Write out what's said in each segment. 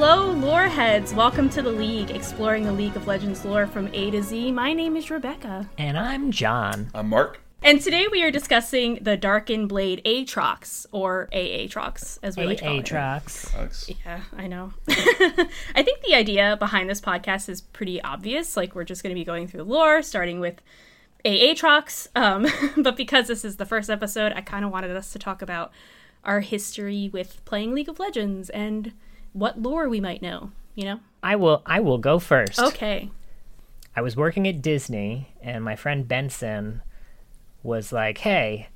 Hello, lore heads! Welcome to the League, exploring the League of Legends lore from A to Z. My name is Rebecca. And I'm John. I'm Mark. And today we are discussing the Darkened Blade Aatrox, or Aatrox, as we like to call it. Aatrox. Yeah, I know. I think the idea behind this podcast is pretty obvious. Like, we're just going to be going through the lore, starting with Aatrox. Um, but because this is the first episode, I kind of wanted us to talk about our history with playing League of Legends and what lore we might know, you know? I will I will go first. Okay. I was working at Disney and my friend Benson was like, "Hey,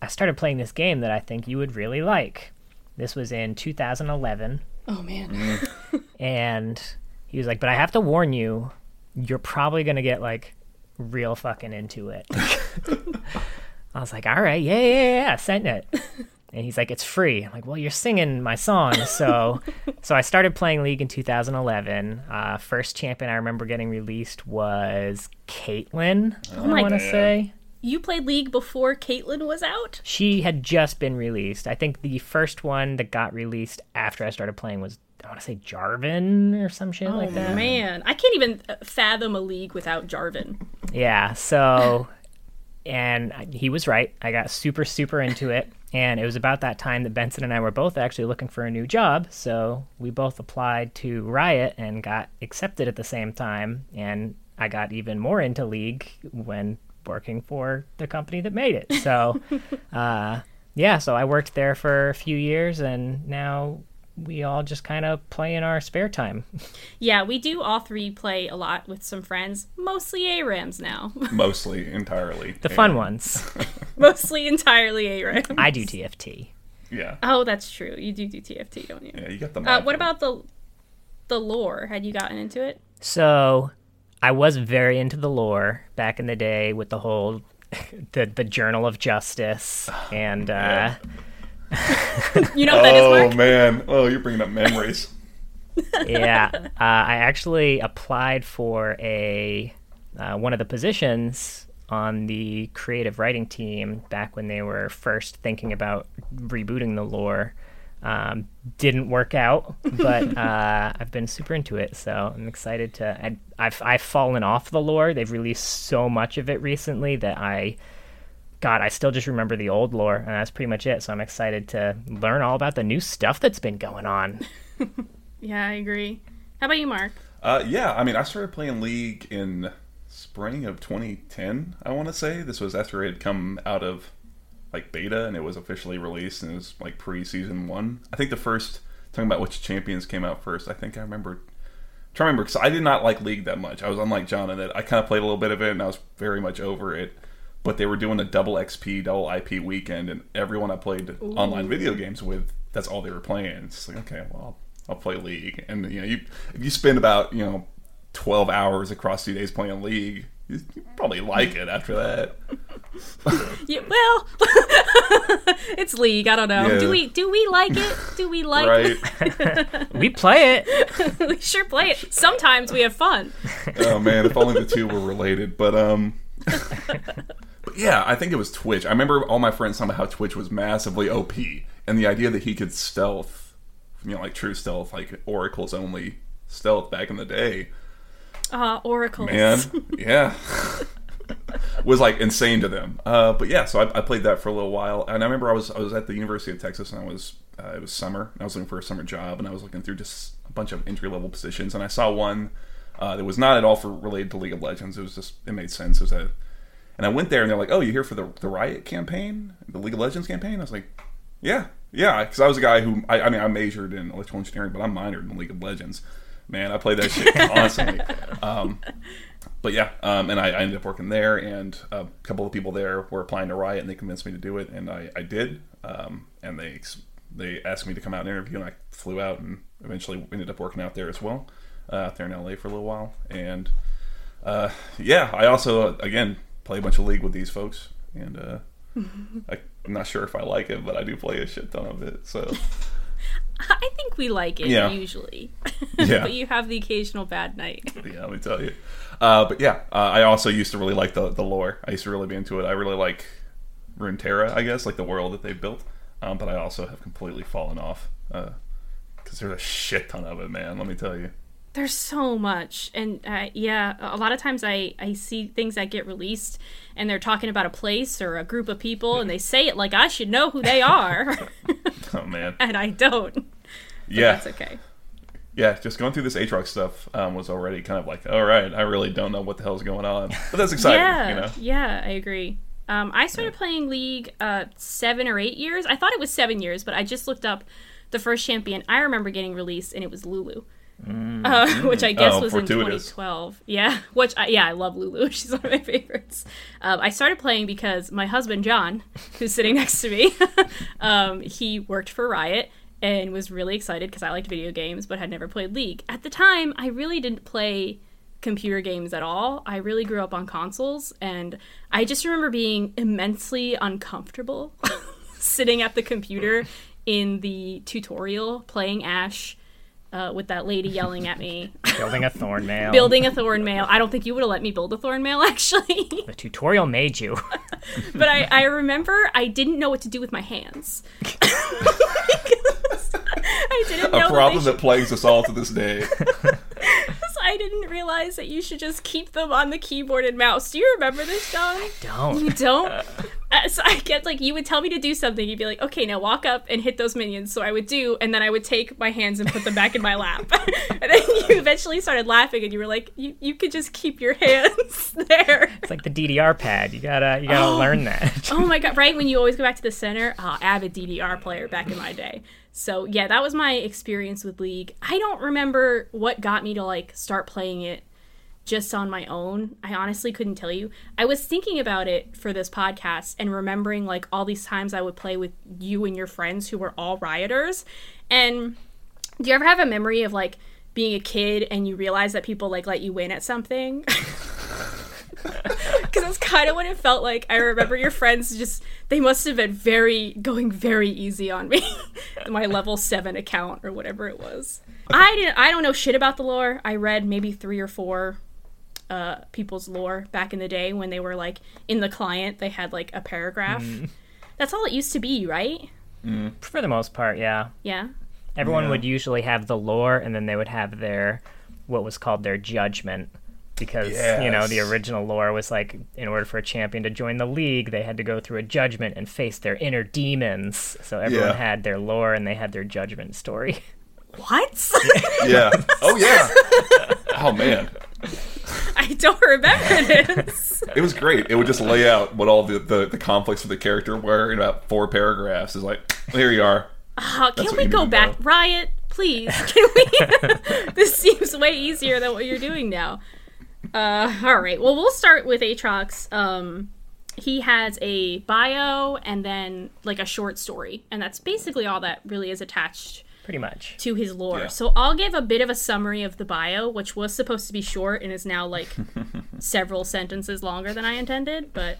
I started playing this game that I think you would really like." This was in 2011 Oh, man. Mm-hmm. and he was like, "But I have to warn you, you're probably going to get like real fucking into it." I was like, "All right, yeah, yeah, yeah, send it." And he's like, "It's free." I'm like, "Well, you're singing my song." So so I started playing League in 2011. Uh, first champion I remember getting released was Caitlyn, I want to say. You played League before Caitlyn was out? She had just been released. I think the first one that got released after I started playing was I want to say Jarvan or some shit like that. Oh, Man, I can't even uh, fathom a League without Jarvan. Yeah, so and he was right. I got super super into it and it was about that time that Benson and I were both actually looking for a new job, so we both applied to Riot and got accepted at the same time and I got even more into League when working for the company that made it. So uh yeah, so I worked there for a few years and now we all just kind of play in our spare time. Yeah, we do all three play a lot with some friends, mostly ARAMs now. Mostly, entirely. The fun ones. mostly entirely ARAMs. I do TFT. Yeah. Oh, that's true. You do do TFT, don't you? Yeah, you got the. Uh, what about the the lore? Had you gotten into it? So I was very into the lore back in the day with the whole the the Journal of Justice and uh You know what that is, Oh Mark? man! Oh, you're bringing up memories. yeah, uh, I actually applied for a uh, one of the positions on the creative writing team back when they were first thinking about rebooting the lore. Um, didn't work out, but uh, I've been super into it, so I'm excited to. I, I've I've fallen off the lore. They've released so much of it recently that I, God, I still just remember the old lore, and that's pretty much it. So I'm excited to learn all about the new stuff that's been going on. Yeah, I agree. How about you, Mark? Uh, yeah, I mean, I started playing League in spring of 2010. I want to say this was after it had come out of like beta and it was officially released and it was like pre-season one. I think the first talking about which champions came out first. I think I remember. I'm trying to remember because I did not like League that much. I was unlike John in that I kind of played a little bit of it and I was very much over it. But they were doing a double XP, double IP weekend, and everyone I played online video games with, that's all they were playing. It's like, okay, well, I'll play League, and you know, you if you spend about you know twelve hours across two days playing League, you, you probably like it after that. Yeah, well, it's League. I don't know. Yeah. Do we do we like it? Do we like right? We play it. we sure play it. Sometimes we have fun. oh man, if only the two were related. But um, but yeah, I think it was Twitch. I remember all my friends talking about how Twitch was massively OP, and the idea that he could stealth, you know, like true stealth, like Oracle's only stealth back in the day. Uh, oracles. man yeah was like insane to them uh, but yeah so I, I played that for a little while and i remember i was i was at the university of texas and i was uh, it was summer and i was looking for a summer job and i was looking through just a bunch of entry level positions and i saw one uh, that was not at all for related to league of legends it was just it made sense it was a and i went there and they're like oh you're here for the, the riot campaign? The league of legends campaign? I was like yeah yeah. Because i was a guy who I, I mean i majored in electrical engineering but i'm minored in league of legends. Man i played that shit constantly. Um, but yeah, um, and I, I ended up working there, and a couple of people there were applying to Riot, and they convinced me to do it, and I, I did. Um, and they they asked me to come out and interview, and I flew out, and eventually ended up working out there as well, uh, out there in LA for a little while. And uh, yeah, I also uh, again play a bunch of League with these folks, and uh, I'm not sure if I like it, but I do play a shit ton of it. So I think we like it Yeah. usually. Yeah. but you have the occasional bad night. yeah, let me tell you. Uh, but yeah, uh, I also used to really like the the lore. I used to really be into it. I really like Runeterra, I guess, like the world that they built. Um, but I also have completely fallen off because because there's a shit ton of it, man. Let me tell you. There's so much, and uh, yeah, a lot of times I I see things that get released, and they're talking about a place or a group of people, and they say it like I should know who they are, Oh man. and I don't. But yeah. that's okay. Yeah, just going through this Aatrox stuff um, was already kind of like, all right, I really don't know what the hell's going on, but that's exciting. yeah, You know. yeah, I agree. Um, I started playing League uh, seven or eight years. I thought it was seven years, but I just looked up the first champion I remember getting released, and it was Lulu. Uh, which I guess Oh, was in 2012. Yeah, which I, yeah, I love Lulu. She's one of my favorites. Um, I started playing because my husband John, who's sitting next to me, um, he worked for Riot and was really excited because I liked video games but had never played League. At the time, I really didn't play computer games at all. I really grew up on consoles, and I just remember being immensely uncomfortable sitting at the computer in the tutorial playing Ash uh, with that lady yelling at me, Building a thorn mail. building a thorn mail. I don't think you would have let me build a thorn mail actually, The tutorial made you. but I, I remember I didn't know what to do with my hands. I didn't know A that problem should that plagues us all to this day. I didn't realize that you should just keep them on the keyboard and mouse. Do you remember this, John? Don't. You don't? Uh, so I get like, you would tell me to do something. You'd be like, okay, now walk up and hit those minions. So I would do, and then I would take my hands and put them back in my lap. and then you eventually started laughing, and you were like, you, you could just keep your hands there. It's like the DDR pad. You gotta you gotta learn that. Oh my god! Right when you always go back to the center, uh, avid DDR player back in my day. So yeah, that was my experience with League. I don't remember what got me to like start playing it just on my own. I honestly couldn't tell you. I was thinking about it for this podcast and remembering like all these times I would play with you and your friends who were all rioters. And do you ever have a memory of like being a kid and you realize that people like let you win at something? because that's kind of what it felt like. I remember your friends just they must have been very going very easy on me, my level seven account or whatever it was. I didn't. I don't know shit about the lore. I read maybe three or four uh, people's lore back in the day when they were like in the client. They had like a paragraph. That's all it used to be, right? For the most part, yeah. Yeah. Everyone Yeah. would usually have the lore, and then they would have their what was called their judgment. Because you know the original lore was like, in order for a champion to join the league, they had to go through a judgment and face their inner demons. So everyone Yeah. had their lore and they had their judgment story. What? Yeah. Oh yeah. Oh man. Don't remember this. It was great. It would just lay out what all the, the, the conflicts of the character were in about four paragraphs. Is like, here you are. Uh, can we go back? know. Riot, please. Can we? this seems way easier than what you're doing now. Uh, all right. Well, we'll start with Aatrox. Um, he has a bio and then like a short story, and that's basically all that really is attached Pretty much. to his lore. Yeah. So I'll give a bit of a summary of the bio, which was supposed to be short and is now like several sentences longer than I intended, but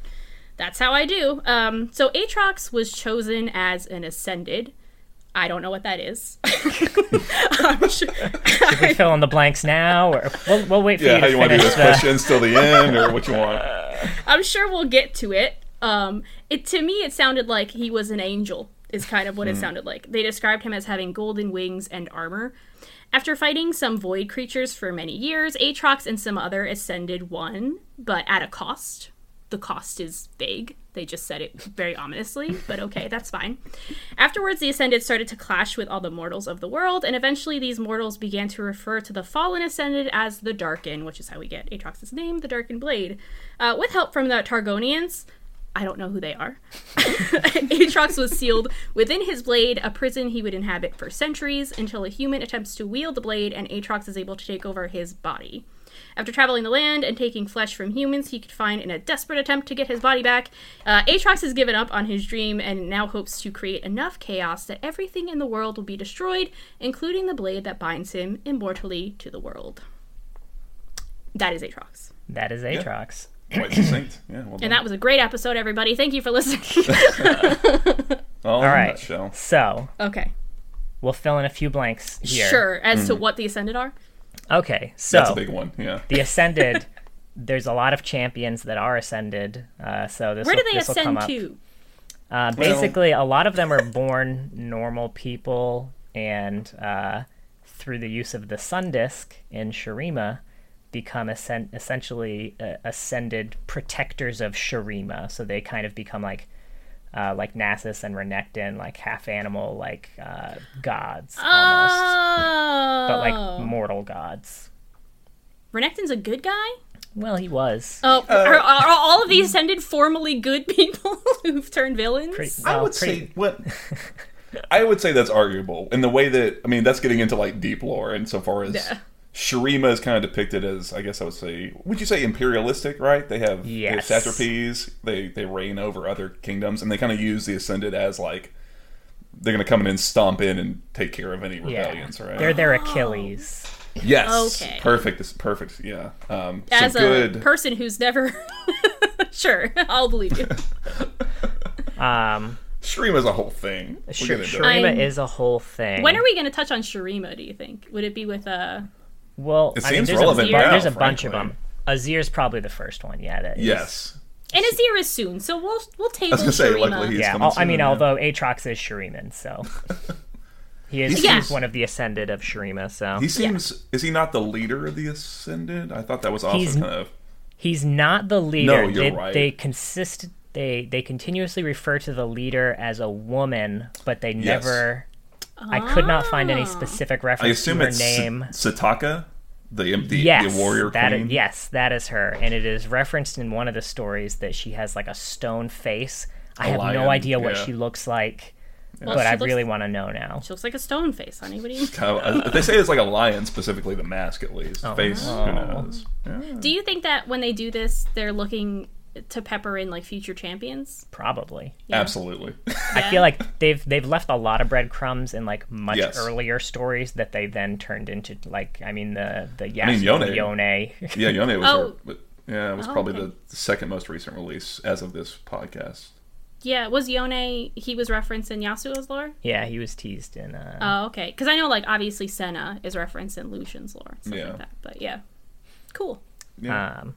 that's how I do. Um, so Aatrox was chosen as an ascended. I don't know what that is. I'm sure- Should we fill in the blanks now, or we'll, we'll wait for Yeah. you How to you want to do this the- questions till the end, or what you want? I'm sure we'll get to it. Um, it to me, it sounded like he was an angel. Is kind of what it sounded like. They described him as having golden wings and armor. After fighting some void creatures for many years, Aatrox and some other ascended won, but at a cost. The cost is vague. They just said it very ominously, but okay, that's fine. Afterwards, the Ascended started to clash with all the mortals of the world, and eventually these mortals began to refer to the fallen Ascended as the Darken, which is how we get Aatrox's name, the Darken Blade. Uh, with help from the Targonians, I don't know who they are. Aatrox was sealed within his blade, a prison he would inhabit for centuries, until a human attempts to wield the blade and Aatrox is able to take over his body. After traveling the land and taking flesh from humans he could find in a desperate attempt to get his body back, uh, Aatrox has given up on his dream and now hopes to create enough chaos that everything in the world will be destroyed, including the blade that binds him immortally to the world. That is Aatrox. That is Aatrox. Quite succinct. Yeah. Well done. And that was a great episode, everybody. Thank you for listening. All, All right. Nutshell. So okay. we'll fill in a few blanks here. Sure. As to what the Ascended are? Okay. So That's a big one. Yeah. the ascended. There's a lot of champions that are ascended. Uh, so this Where will, do they this will come ascend to? Uh, basically, a lot of them are born normal people and uh, through the use of the sun disk in Shurima, become ascend- essentially uh, ascended protectors of Shurima. So they kind of become like uh, like Nasus and Renekton, like half animal, like uh, gods almost, Oh. but like mortal gods. Renekton's a good guy? Well, he was. Oh, are, are all of the Ascended formally good people who've turned villains? Pretty- I would pretty- say what I would say that's arguable in the way that I mean that's getting into like deep lore insofar as Yeah. Shurima is kind of depicted as I guess I would say would you say imperialistic right they have, they have Yes. satrapies they they reign over other kingdoms and they kind of use the ascended as like they're gonna come in and stomp in and take care of any Yeah, rebellions right they're their Achilles. yes Okay. perfect It's perfect yeah um As so a good person who's never. sure, I'll believe you. Um, Shurima's a whole thing We'll Sh- get. Shurima is a whole thing. When are we going to touch on Shurima, do you think? Would it be with uh Well, It I mean, seems there's relevant a, bu- now, there's a bunch of frankly. them. Azir's probably the first one. Yeah, that is. yes And Azir is soon, so we'll we'll table I was gonna say Shurima. luckily he's Yeah, coming al- I mean, yeah. although Aatrox is Shuriman, so he is Yeah. he's one of the ascended of Shurima. So He seems is he not the leader of the Ascended? I thought that was also He's- kind of he's not the leader. No, you're they, right. they consist they they continuously refer to the leader as a woman, but they Yes. never. I could not find any specific reference I assume to her it's name. Sa- Setaka, the the, yes, the warrior that queen. is- yes, that is her, and it is referenced in one of the stories that she has like a stone face. I A have lion, no idea what yeah. she looks like, Well, but I looks- really want to know now. She looks like a stone face, honey. What Kind of- uh, they say it's like a lion, specifically the mask at least. Face, who Oh. knows? Yeah. Do you think that when they do this, they're looking to pepper in like future champions? Probably. Absolutely. I feel like they've they've left a lot of breadcrumbs in like much Yes. earlier stories that they then turned into like I mean the the Yasuo mean, Yone. Yone. yeah, Yone was. Oh. her- yeah, it was Oh, probably okay. the second most recent release as of this podcast. Yeah, was Yone? He was referenced in Yasuo's lore. yeah, he was teased in. Uh, Oh, okay. Because I know, like, obviously Senna is referenced in Lucian's lore, stuff Yeah. like that. But yeah, cool. Yeah. um,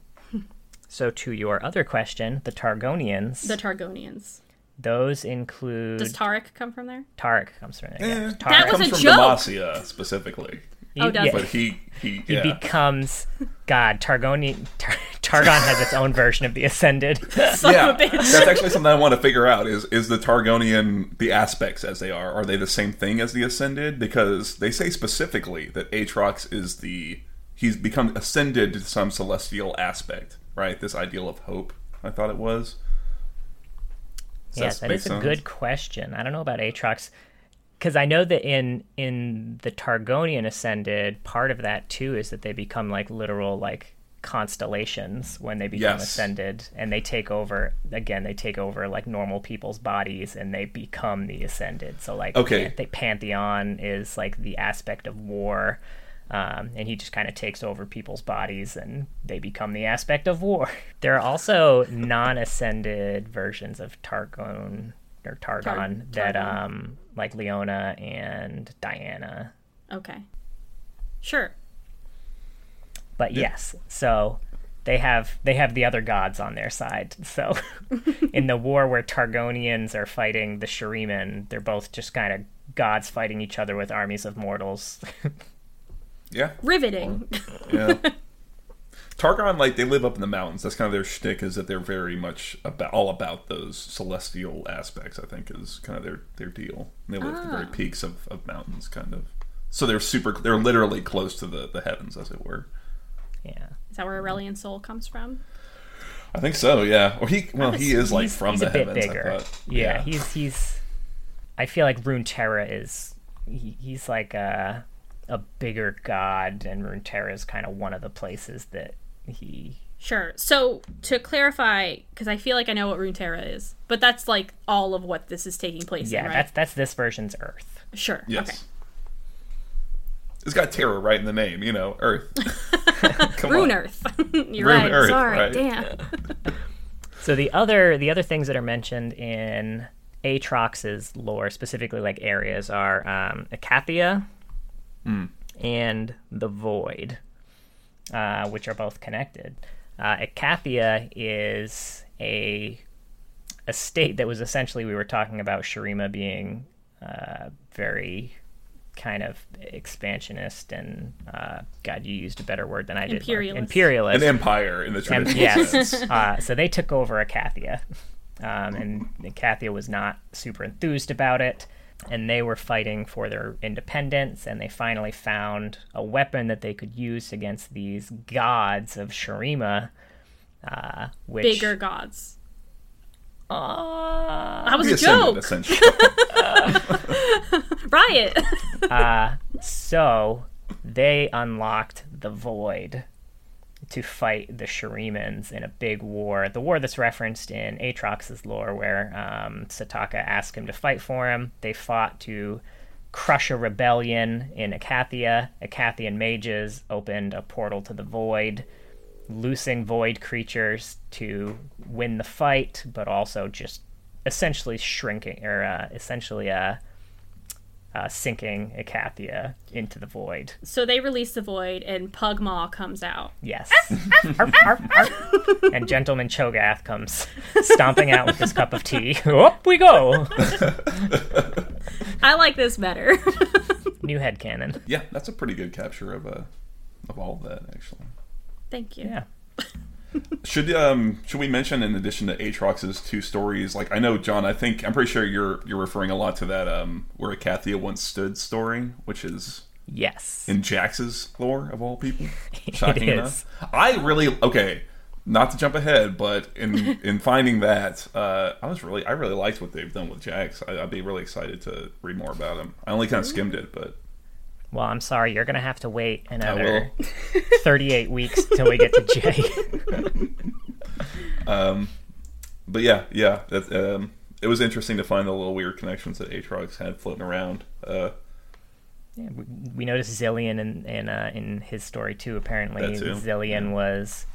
so to your other question, the Targonians. The Targonians. those include Does Taric come from there? Taric comes from there. Eh, Yeah. That was comes a from joke. Demacia specifically, Oh, does yeah, it? but he he he becomes God. Targonian. Tar- Targon has its own version of the Ascended. Son yeah, of a bitch. that's actually something I want to figure out. Is is the Targonian the aspects as they are? Are they the same thing as the Ascended? Because they say specifically that Aatrox is the he's become ascended to some celestial aspect, right? This ideal of hope. I thought it was. Does Yes, that make is a good question. I don't know about Aatrox because I know that in in the Targonian Ascended, part of that too is that they become like literal like constellations when they become Yes. ascended and they take over again they take over like normal people's bodies and they become the ascended so like Okay. the pantheon is like the aspect of war um, and he just kind of takes over people's bodies and they become the aspect of war. There are also non ascended versions of Targon or Targon Tar- that, Targon. um, like Leona and Diana. Okay. Sure. But yes, so they have they have the other gods on their side. So in the war where Targonians are fighting the Shuriman, they're both just kind of gods fighting each other with armies of mortals. Yeah, Riveting. yeah. Targon, like they live up in the mountains. That's kind of their shtick. Is that they're very much about all about those celestial aspects. I think is kind of their their deal. They live at the very ah. peaks of, of mountains, kind of. So they're super. They're literally close to the the heavens, as it were. yeah. Is that where Aurelion Sol comes from? I think so. Yeah. Or he. Well, he is like he's, from he's the a bit heavens. bigger. I thought. Yeah, he's he's. I feel like Runeterra is he, he's like a a bigger god, and Runeterra is kind of one of the places that he. Sure. So to clarify, because I feel like I know what Runeterra is, but that's like all of what this is taking place Yeah, in, right? that's that's this version's Earth. Sure. Yes. Okay. It's got Terra right in the name. You know, Earth. Come Rune on. Earth. You're Rune right. Earth, Sorry. right. Damn. So the other the other things that are mentioned in Aatrox's lore, specifically like areas, are um, Icathia and the Void, uh, which are both connected. Uh, Icathia is a a state that was essentially we were talking about Shurima being uh, very kind of expansionist and uh, God, you used a better word than I did. Mark. Imperialist. Imperialist. An empire in the And- traditional sense. yes. uh, so they took over Icathia, um, and Icathia was not super enthused about it. And they were fighting for their independence, and they finally found a weapon that they could use against these gods of Shurima. Uh, which Bigger gods. Uh, That was a joke. essentially. Riot. uh, so they unlocked the void to fight the Shurimans in a big war. The war that's referenced in Aatrox's lore, where um, Setaka asked him to fight for him. They fought to crush a rebellion in Icathia. Icathian mages opened a portal to the void, loosing void creatures to win the fight, but also just essentially shrinking, or uh, essentially uh, uh, sinking Icathia into the void. so they release the void, and Pugmaw comes out. Yes. and Gentleman Cho'Gath comes stomping out with his cup of tea. Up we go! I like this better. New headcanon. yeah, that's a pretty good capture of uh, of all of that, actually. Thank you. Yeah. Should um should we mention in addition to Aatrox's two stories? Like I know John, I think I'm pretty sure you're you're referring a lot to that um where Icathia once stood story, which is Yes. in Jax's lore of all people. Shocking enough. I really okay. Not to jump ahead, but in in finding that, uh, I was really I really liked what they've done with Jax. I, I'd be really excited to read more about him. I only kind of skimmed it, but Well, I'm sorry. You're going to have to wait another 38 weeks till we get to Jay. Um, but yeah, yeah, that, um, it was interesting to find the little weird connections that Aatrox had floating around. Uh, Yeah, we, we noticed Zilean in in, uh, in his story too. Apparently, too, Zilean yeah. was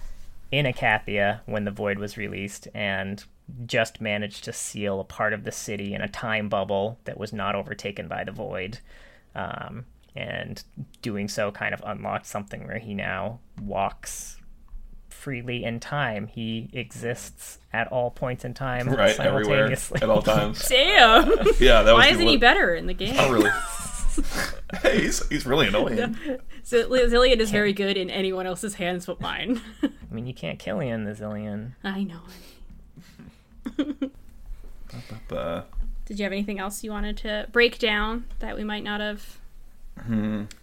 in Icathia when the Void was released, and just managed to seal a part of the city in a time bubble that was not overtaken by the Void. Um, and doing so kind of unlocked something where he now walks freely in time. He exists at all points in time right, everywhere simultaneously. at all times. Damn. Yeah, that was Why the isn't he better in the game? Oh, really? hey, he's, he's really annoying. So Zilean is very good in anyone else's hands but mine. I mean, you can't kill Ian the Zilean. I know. Did you have anything else you wanted to break down that we might not have?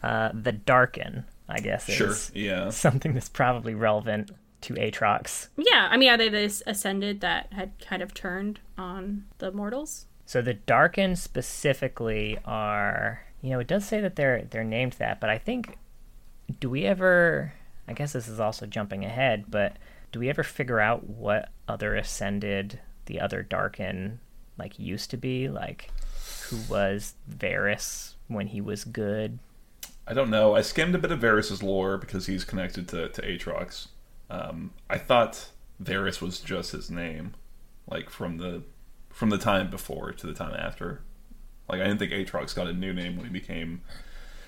Uh, the Darken, I guess, sure, is yeah. something that's probably relevant to Aatrox. Yeah, I mean, are they this ascended that had kind of turned on the mortals? So the Darken specifically are, you know, it does say that they're they're named that, but I think, do we ever? I guess this is also jumping ahead, but do we ever figure out what other ascended the other Darken like used to be? Like, who was Varus when he was good? I don't know. I skimmed a bit of Varus' lore because he's connected to, to Aatrox. Um, I thought Varus was just his name, like from the from the time before to the time after. Like I didn't think Aatrox got a new name when he became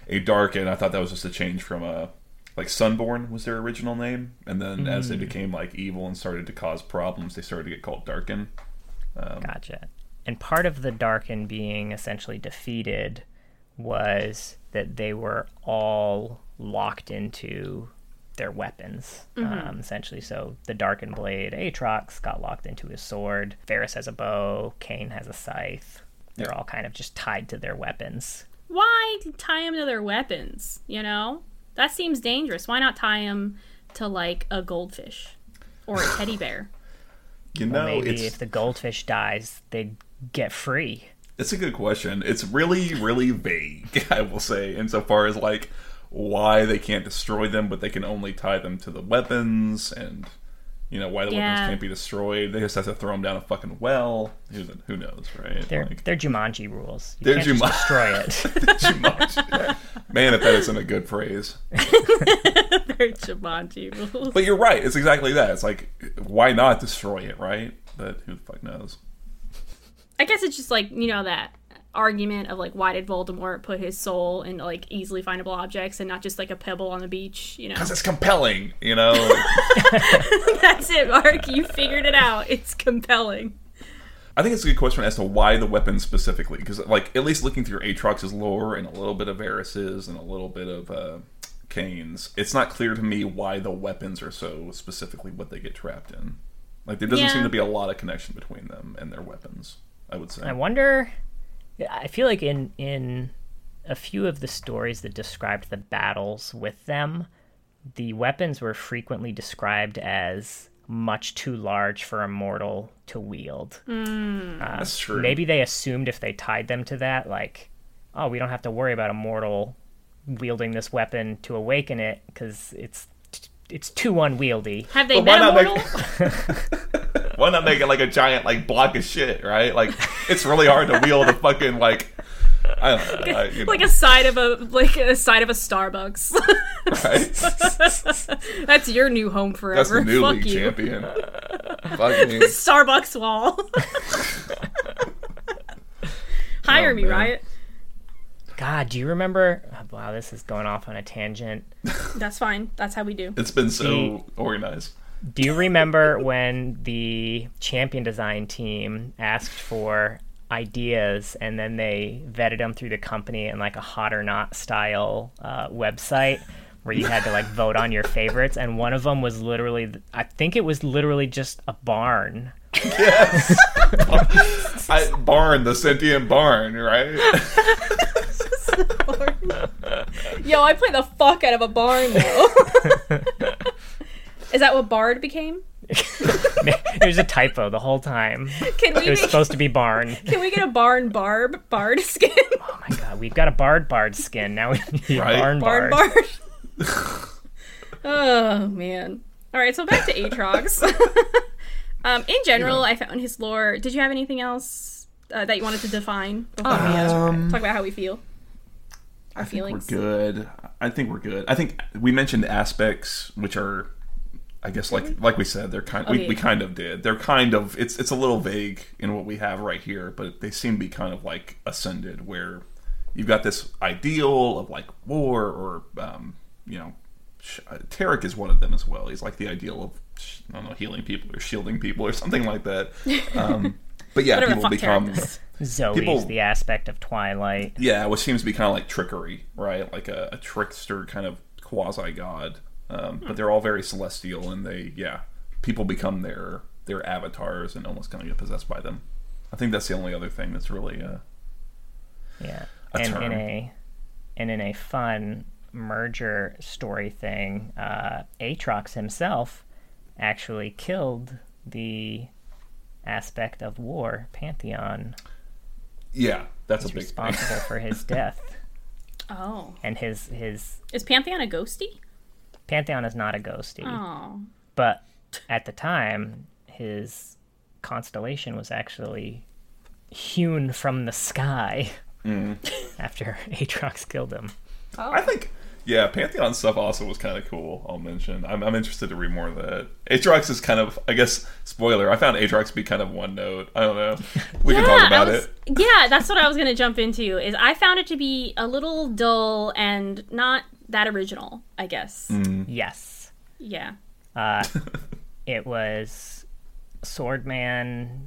a Darken. I thought that was just a change from a like Sunborn was their original name, and then as they became like evil and started to cause problems, they started to get called Darken. Um, Gotcha. And part of the Darken being essentially defeated was that they were all locked into their weapons, um, essentially. So the Darken Blade, Aatrox, got locked into his sword. Varus has a bow. Kayn has a scythe. They're all kind of just tied to their weapons. Why tie them to their weapons? You know, that seems dangerous. Why not tie them to like a goldfish or a teddy bear? You Well, maybe it's if the goldfish dies, they'd get free. It's a good question. It's really, really vague, I will say, insofar as like why they can't destroy them, but they can only tie them to the weapons, and you know why the Yeah. weapons can't be destroyed. They just have to throw them down a fucking well. Who, who knows, right? They're, Like, they're Jumanji rules. You They're can't Juma- destroy it. Jumanji. Man, if that isn't a good phrase. They're Jumanji rules. But you're right. It's exactly that. It's like why not destroy it, right? But who the fuck knows? I guess it's just like you know that argument of like why did Voldemort put his soul in like easily findable objects and not just like a pebble on the beach? You know, Because it's compelling, you know. that's it, Mark. You figured it out. It's compelling. I think it's a good question as to why the weapons specifically, because like at least looking through Aatrox's lore and a little bit of Varus's and a little bit of uh, Kayn's, it's not clear to me why the weapons are so specifically what they get trapped in. Like there doesn't Yeah. seem to be a lot of connection between them and their weapons. I would say. I wonder. I feel like in in a few of the stories that described the battles with them, the weapons were frequently described as much too large for a mortal to wield. Hmm. Uh, That's true. Maybe they assumed if they tied them to that, like, oh, we don't have to worry about a mortal wielding this weapon to awaken it because it's it's too unwieldy. Have they But met a mortal? make- Why not make it like a giant like block of shit, right? Like it's really hard to wield a fucking like. I don't know. I, you know, like a side of a like a side of a Starbucks. right? That's your new home That's forever. the new Fuck league you. champion. Fuck me. Starbucks wall. Oh, Hire Oh, me, man. Riot. God, do you remember? oh, wow, this is going off on a tangent. That's fine. That's how we do. It's been so The- organized. Do you remember when the champion design team asked for ideas and then they vetted them through the company in like a hot or not style uh, website where you had to like vote on your favorites and one of them was literally I think it was literally just a barn. Yes. I, barn, the sentient barn, right? Yo, I play the fuck out of a barn though. Is that what Bard became? it was a typo the whole time. Can we It was make, supposed to be barn. can we get a barn barb bard skin? Oh my god, we've got a bard bard skin. Now we need Right. a barn barn bard. bard. oh man. All right, so back to Aatrox. um, in general, I found his lore. Did you have anything else uh, that you wanted to define before we uh, Um, talk about how we feel? Our I think feelings. we're good. I think we're good. I think we mentioned aspects which are I guess like like we said, they're kind we, Okay. we kind of did. They're kind of it's it's a little vague in what we have right here, but they seem to be kind of like ascended where you've got this ideal of like war or um, you know sh- uh, Taric is one of them as well. He's like the ideal of I don't know healing people or shielding people or something like that. Um, but yeah, Whatever the people fuck become Taric. Zoe's People- the aspect of Twilight. yeah, which seems to be kind of like trickery, right? Like a, a trickster kind of quasi god. Um, But they're all very celestial, and they, yeah, people become their their avatars and almost kind of get possessed by them. I think that's the only other thing that's really, uh, Yeah, A and in a and in a fun merger story thing, uh, Aatrox himself actually killed the aspect of war, Pantheon, yeah, that's is a big thing. responsible for his death. Oh, And his his is Pantheon a ghosty? Pantheon is not a ghosty, Oh, but at the time, his constellation was actually hewn from the sky Mm. after Aatrox killed him. I think, yeah, Pantheon stuff also was kind of cool. I'll mention. I'm, I'm interested to read more of that. Aatrox is kind of, I guess, spoiler. I found Aatrox to be kind of one note. I don't know. We can talk about was, it. Yeah, that's what I was gonna jump into. Is I found it to be a little dull and not that original. I guess. Mm. Yes. Yeah. Uh, it was Swordman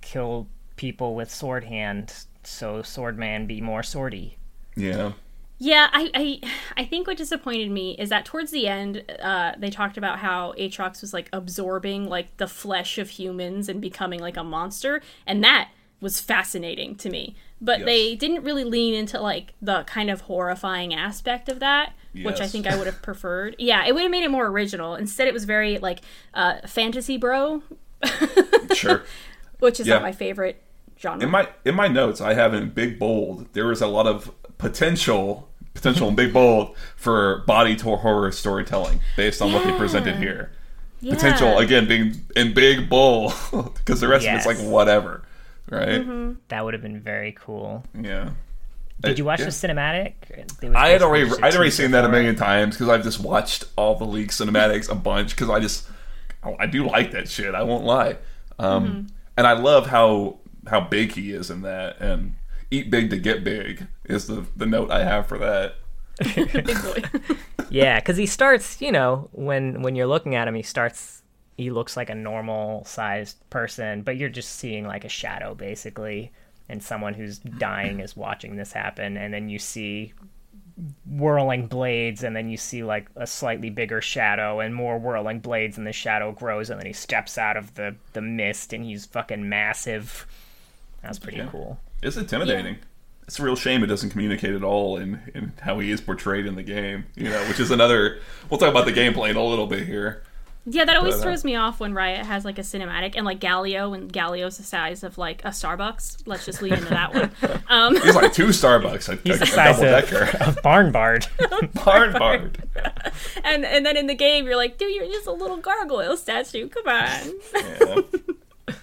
kill people with sword hand, so Swordman be more swordy. Yeah. Yeah, I, I I think what disappointed me is that towards the end, uh, they talked about how Aatrox was like absorbing like the flesh of humans and becoming like a monster, and that was fascinating to me. But Yes. they didn't really lean into like the kind of horrifying aspect of that, which I think I would have preferred. Yeah, it would have made it more original. Instead, it was very like uh, fantasy bro, Sure. which is Yeah. not my favorite genre. in my in my notes I have in big bold there was a lot of potential potential in big bold for body to horror storytelling based on what they presented here. Yeah. Potential again being in big bold because the rest Yes. of it's like whatever, right? Mm-hmm. That would have been very cool. Yeah. Did you watch yeah. the cinematic? I had already just a I'd already teaser seen that a million times because I've just watched all the leaked cinematics a bunch because I just I I do like that shit. I won't lie, um, Mm-hmm. and I love how how big he is in that. And eat big to get big is the the note I have for that. Big boy. Yeah, because he starts, you know, when when you're looking at him, he starts he looks like a normal sized person, but you're just seeing like a shadow basically, and someone who's dying is watching this happen, and then you see whirling blades and then you see like a slightly bigger shadow and more whirling blades and the shadow grows and then he steps out of the the mist and he's fucking massive that's pretty Yeah. cool It's intimidating. It's a real shame it doesn't communicate at all in, in how he is portrayed in the game. You know, which is another. We'll talk about the gameplay in a little bit here. Yeah, that always But, uh, throws me off when Riot has like a cinematic and like Galio and Galio's the size of like a Starbucks. Let's just lead into that one. Um, He's like two Starbucks, a, he's a, the a size double of, decker. of barn bard Bard Bard. and and then in the game you're like, dude, you're just a little gargoyle statue. Come on. Yeah.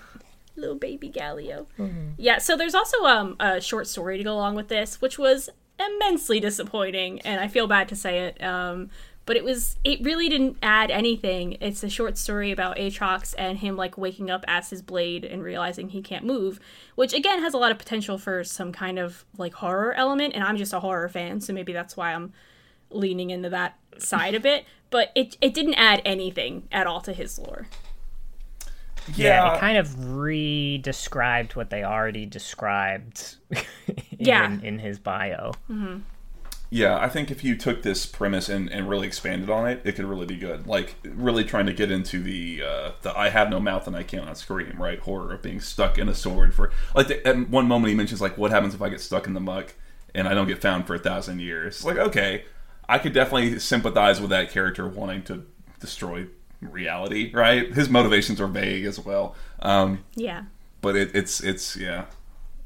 little baby Galio. Yeah, so there's also um, a short story to go along with this, which was immensely disappointing, and I feel bad to say it. Um, but it was it really didn't add anything. It's a short story about Aatrox and him like waking up as his blade and realizing he can't move, which again has a lot of potential for some kind of like horror element. And I'm just a horror fan, so maybe that's why I'm leaning into that side of it. But it it didn't add anything at all to his lore. yeah, it kind of re-described what they already described Yeah. in, in his bio mm-hmm. Yeah, I think if you took this premise and, and really expanded on it, it could really be good. Like really trying to get into the uh, the I have no mouth and I cannot scream, right? Horror of being stuck in a sword for like the, at one moment he mentions like what happens if I get stuck in the muck and I don't get found for a thousand years. It's like okay, I could definitely sympathize with that character wanting to destroy reality, right? His motivations are vague as well, um, Yeah. but it, it's it's yeah,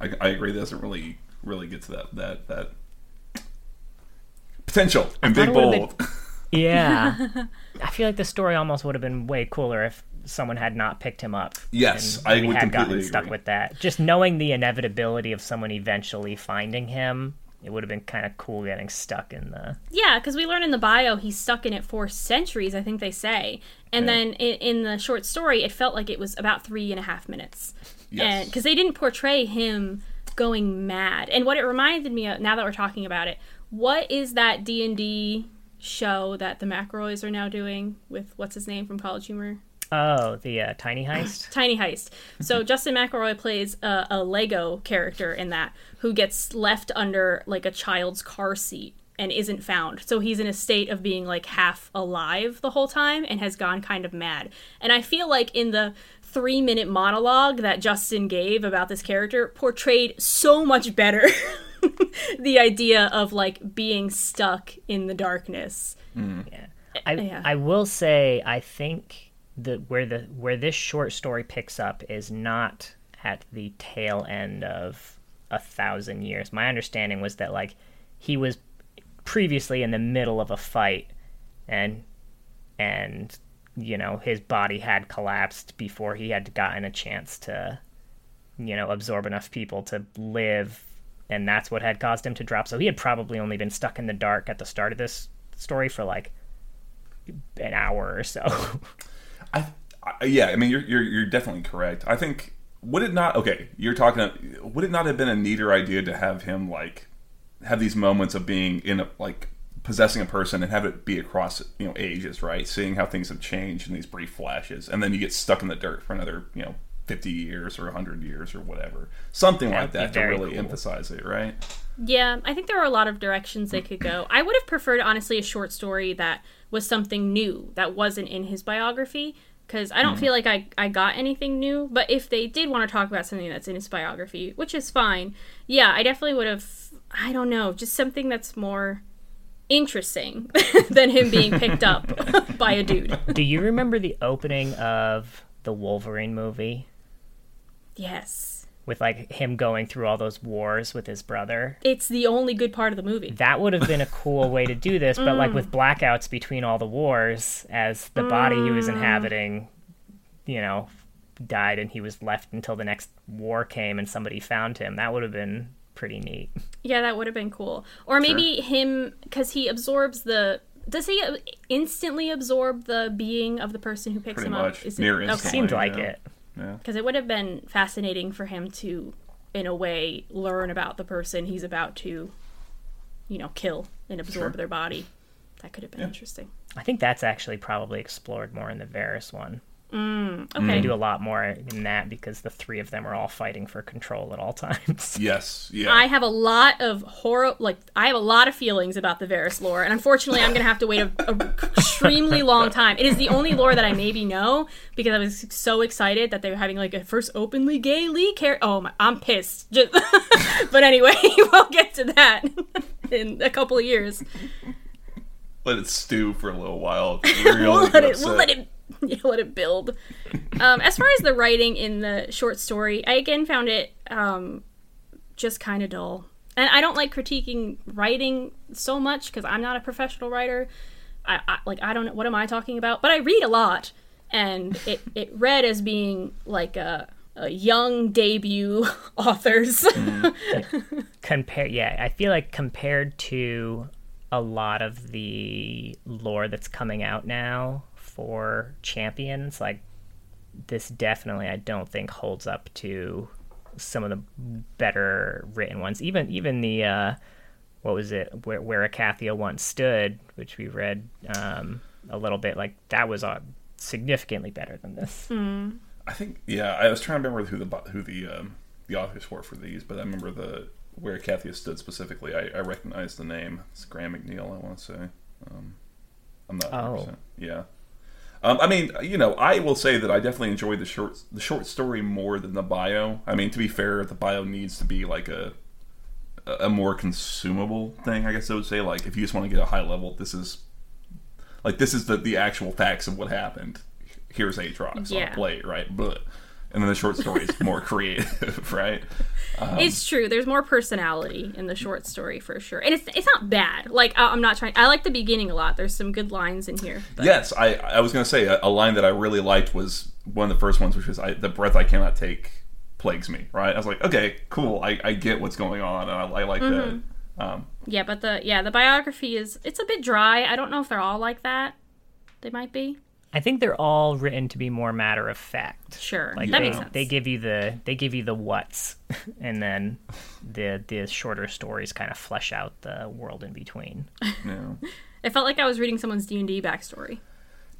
I, I agree. It doesn't really really get to that that that potential and big it would've bold. Yeah. I feel like the story almost would have been way cooler if someone had not picked him up. Yes, and I we would had gotten stuck agree. with that. Just knowing the inevitability of someone eventually finding him, it would have been kind of cool getting stuck in the. Yeah, because we learn in the bio he's stuck in it for centuries, I think they say. And Yeah. then in, in the short story, it felt like it was about three and a half minutes. Yes. Because they didn't portray him going mad. And what it reminded me of, now that we're talking about it, what is that D&D show that the McElroys are now doing with, what's his name from College Humor? Oh, the uh, tiny heist. Tiny Heist. So Justin McElroy plays a, a Lego character in that who gets left under like a child's car seat and isn't found. So he's in a state of being like half alive the whole time and has gone kind of mad. And I feel like in the three minute monologue that Justin gave about this character portrayed so much better the idea of like being stuck in the darkness. Mm. Yeah. I Yeah. I will say I think that where the where this short story picks up is not at the tail end of a thousand years. My understanding was that like he was previously in the middle of a fight and and you know his body had collapsed before he had gotten a chance to you know absorb enough people to live and that's what had caused him to drop so he had probably only been stuck in the dark at the start of this story for like an hour or so I, I yeah, I mean you're, you're you're definitely correct. I think would it not okay? You're talking. Would it not have been a neater idea to have him like have these moments of being in a, like possessing a person and have it be across you know ages, right? Seeing how things have changed in these brief flashes, and then you get stuck in the dirt for another you know. 50 years or 100 years or whatever something like That'd that to really cool. emphasize it right Yeah, I think there are a lot of directions they could go. I would have preferred, honestly, a short story that was something new that wasn't in his biography. Because I don't mm-hmm. feel like I, I got anything new. But if they did want to talk about something that's in his biography, which is fine, yeah, I definitely would have, I don't know, just something that's more interesting than him being picked up by a dude. do you remember the opening of the wolverine movie Yes. with like him going through all those wars with his brother It's the only good part of the movie. that would have been a cool way to do this but like mm. with blackouts between all the wars as the body he was mm. inhabiting you know died and he was left until the next war came and somebody found him that would have been pretty neat Yeah, that would have been cool. Or maybe him because he absorbs the. Does he instantly absorb the being of the person who picks Pretty him much. up? Is Near it, instantly. seemed like yeah. it yeah Because it would have been fascinating for him to, in a way, learn about the person he's about to, you know, kill and absorb Sure. their body. That could have been interesting. i think that's actually probably explored more in the Varus one Mm, okay. They do a lot more in that because the three of them are all fighting for control at all times. Yes, yeah. I have a lot of horror, like I have a lot of feelings about the Varus lore, and unfortunately, I'm gonna have to wait a, a extremely long time. It is the only lore that I maybe know because I was so excited that they were having like a first openly gay league character. Oh my, I'm pissed. Just, but anyway, we'll get to that in a couple of years. let it stew for a little while. We'll we'll let it, we'll let it, yeah, let it build. Um, as far as the writing in the short story, I again found it um, just kind of dull. And I don't like critiquing writing so much because I'm not a professional writer. I, I like I don't know what am I talking about, but I read a lot, and it it read as being like a, a young debut authors. Compare, yeah, I feel like compared to a lot of the lore that's coming out now for champions, like this definitely I don't think holds up to some of the better written ones. Even even the uh, what was it where where Icathia once stood, which we read um, a little bit, like that was uh, significantly better than this. I think yeah. I was trying to remember who the who the um, the authors were for these, but I remember the where Cathia stood specifically. I, I recognize the name. It's Graham McNeill. I want to say. Um, I'm not. 100%. Oh. Yeah. Um, I mean, you know, I will say that I definitely enjoyed the short the short story more than the bio. I mean, to be fair, the bio needs to be like a a more consumable thing. I guess I would say. Like, if you just want to get a high level, this is like this is the the actual facts of what happened. Here's Aatrox on Yeah. a plate, right? But and then the short story is more creative, right? it's true. There's more personality in the short story for sure, and it's it's not bad. Like I, I'm not trying. I like the beginning a lot. There's some good lines in here. But Yes, I I was gonna say a, a line that I really liked was one of the first ones, which was I, "The breath I cannot take plagues me." Right? I was like, okay, cool. I, I get what's going on, and I, I like Mm-hmm. that. Um, Yeah, but the yeah the biography is it's a bit dry. I don't know if they're all like that. They might be. I think they're all written to be more matter of fact. Sure, Like that they, makes sense. they give you the they give you the what's, and then the the shorter stories kind of flesh out the world in between. yeah. it felt like I was reading someone's D and D backstory.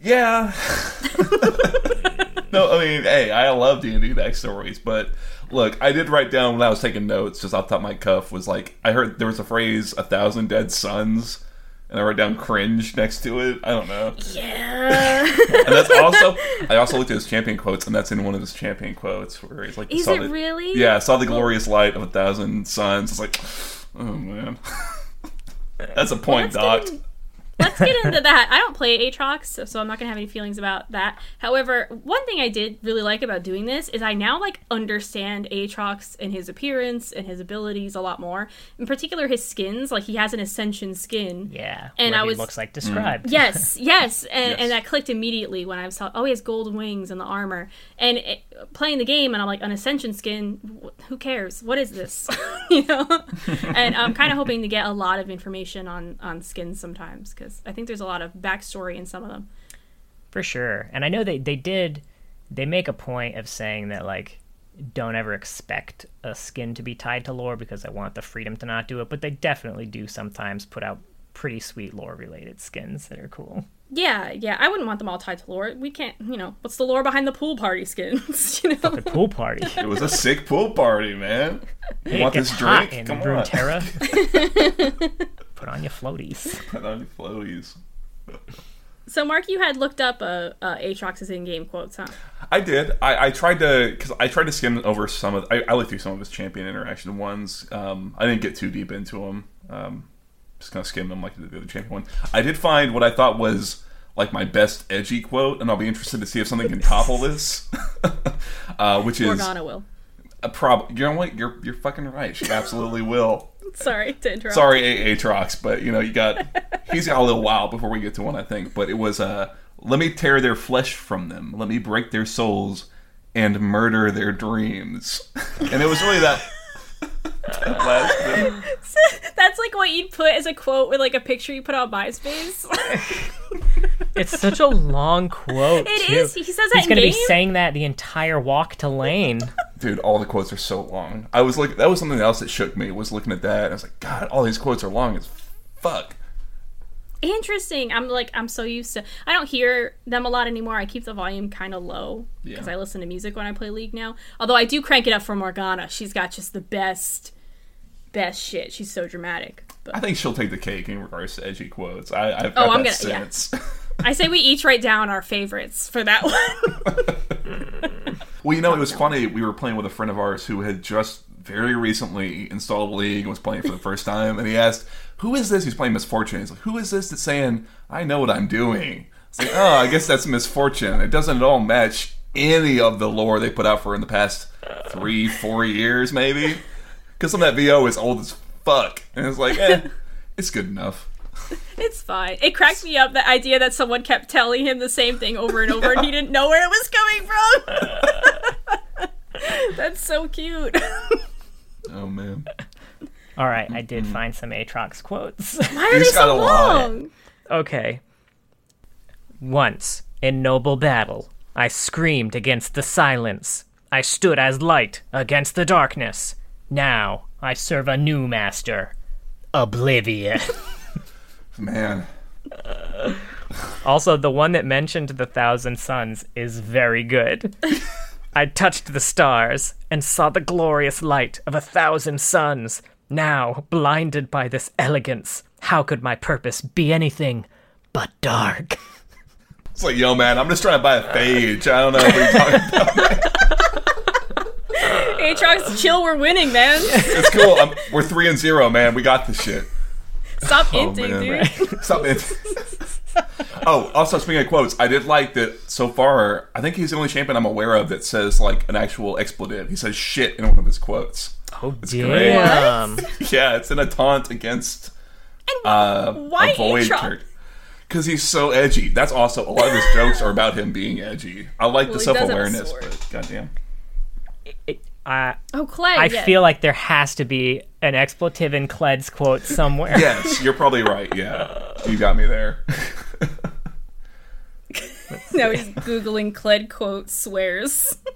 Yeah. no, I mean, hey, I love D and D backstories, but look, I did write down when I was taking notes, just off the top of my cuff, was like I heard there was a phrase "a thousand dead sons," and I wrote down "cringe" next to it. I don't know, Yeah, and that's also I also looked at his champion quotes, and that's in one of his champion quotes where he's like, Is saw it the- really? Yeah, I saw the oh. glorious light of a thousand suns. It's like, oh man, that's a point, let's Doc. get in- Let's get into that. I don't play Aatrox, so, so I'm not gonna have any feelings about that. However, one thing I did really like about doing this is I now like understand Aatrox and his appearance and his abilities a lot more. In particular, his skins. Like he has an Ascension skin. Yeah, And I he was- looks like described. Mm. Yes, yes, and, Yes. and that clicked immediately when I saw. Oh, he has gold wings and the armor. And it, playing the game, and I'm like, an ascension skin. wh- Who cares? What is this? you know. and I'm kind of hoping to get a lot of information on on skins sometimes because I think there's a lot of backstory in some of them. for sure. And I know they they did they make a point of saying that like don't ever expect a skin to be tied to lore because I want the freedom to not do it, but they definitely do sometimes put out pretty sweet lore related skins that are cool. Yeah, yeah. I wouldn't want them all tied to lore. We can't. You know, what's the lore behind the pool party skins? you know. The pool party. It was a sick pool party, man. You want It this gets hot drink? in Come on. Runeterra. Put on your floaties. Put on your floaties. So, Mark, you had looked up uh, uh, Aatrox's in-game quotes, huh? I did. I, I tried to because I tried to skim over some of. I, I looked through some of his champion interaction ones. Um, I didn't get too deep into them. Um, just kind of skim them like the other champion one. I did find what I thought was like my best edgy quote, and I'll be interested to see if something can topple this. uh, which is Morgana will. a prob. You know what? You're you're fucking right. She absolutely will. Sorry to interrupt. Sorry, Aatrox, but you know you got he's got a little while before we get to one, I think. But it was uh, let me tear their flesh from them, let me break their souls, and murder their dreams. and it was really that. That last bit. That's like what you'd put as a quote with like a picture you put on MySpace. It's such a long quote. It too. is. He says that He's gonna be game? saying that the entire walk to lane. Dude, all the quotes are so long. I was like, that was something else that shook me. Was looking at that, and I was like, God, all these quotes are long as fuck. Interesting. I'm like I'm so used to. I don't hear them a lot anymore. I keep the volume kind of low because Yeah. I listen to music when I play League now. Although I do crank it up for Morgana. She's got just the best, best shit. She's so dramatic. But I think she'll take the cake in regards to edgy quotes. I, I've Oh, I'm that gonna- yeah. I say we each write down our favorites for that one. well, you know, it was funny. We were playing with a friend of ours who had just very recently installed League and was playing for the first time, and he asked, "Who is this?" He's playing Miss Fortune. He's like, "Who is this that's saying I know what I'm doing?" It's like, "Oh, I guess that's Miss Fortune." It doesn't at all match any of the lore they put out for in the past three, four years, maybe. Because some of that VO is old as fuck, and it's like, eh, it's good enough. it's fine. It cracked me up the idea that someone kept telling him the same thing over and over, and he didn't know where it was coming from. That's so cute. Oh man. All right, I did mm-hmm. find some Aatrox quotes. Why are they He's got so a long? okay. Once, in noble battle, I screamed against the silence. I stood as light against the darkness. Now, I serve a new master. Oblivion. Man. Also, the one that mentioned the thousand suns is very good. I touched the stars and saw the glorious light of a thousand suns. Now, blinded by this elegance, how could my purpose be anything but dark? It's like, yo, man, I'm just trying to buy a phage. I don't know what you're talking about. Aatrox, chill, we're winning, man. It's cool. I'm, we're three and zero, man. We got this shit. Stop Oh, hinting, man. dude. Stop it. oh, also speaking of quotes, I did like that so far. I think he's the only champion I'm aware of that says like an actual expletive. He says shit in one of his quotes. Oh, great. damn. Yeah, it's in a taunt against uh, why a void Aatrox? Because he's so edgy. That's also a lot of his jokes are about him being edgy. I like Well, the he does have self a awareness, sword. but goddamn. I, Oh, Clay. I yeah. feel like there has to be an expletive in Kled's quote somewhere. Yes, you're probably right. Yeah, you got me there. now he's googling Kled quote swears.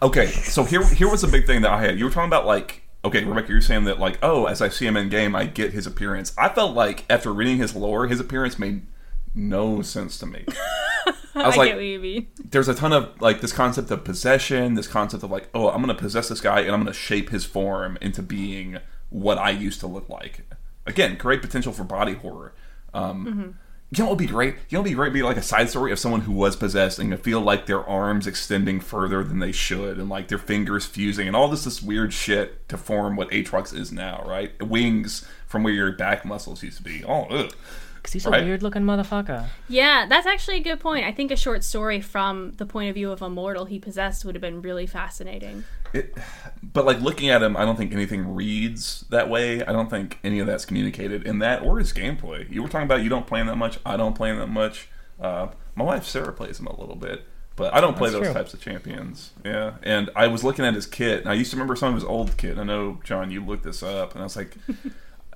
Okay, so here here was a big thing that I had. You were talking about like, okay, Rebecca, you're saying that like, oh, as I see him in game, I get his appearance. I felt like after reading his lore, his appearance made no sense to me. I was I like, get what you mean. there's a ton of like this concept of possession, this concept of like, oh, I'm gonna possess this guy and I'm gonna shape his form into being what I used to look like. Again, great potential for body horror. Um, You know what would be great? You know what would be great? Be like a side story of someone who was possessed and you feel like their arms extending further than they should, and like their fingers fusing, and all this this weird shit to form what Aatrox is now, right? Wings from where your back muscles used to be. Oh, ugh. Because he's a weird looking motherfucker. Yeah, that's actually a good point. I think a short story from the point of view of a mortal he possessed would have been really fascinating. It, but like looking at him, I don't think anything reads that way. I don't think any of that's communicated in that or his gameplay. You were talking about you don't play him that much. I don't play him that much. Uh, my wife Sarah plays him a little bit, but I don't play That's those true. types of champions. Yeah, and I was looking at his kit, and I used to remember some of his old kit. I know John, you looked this up, and I was like.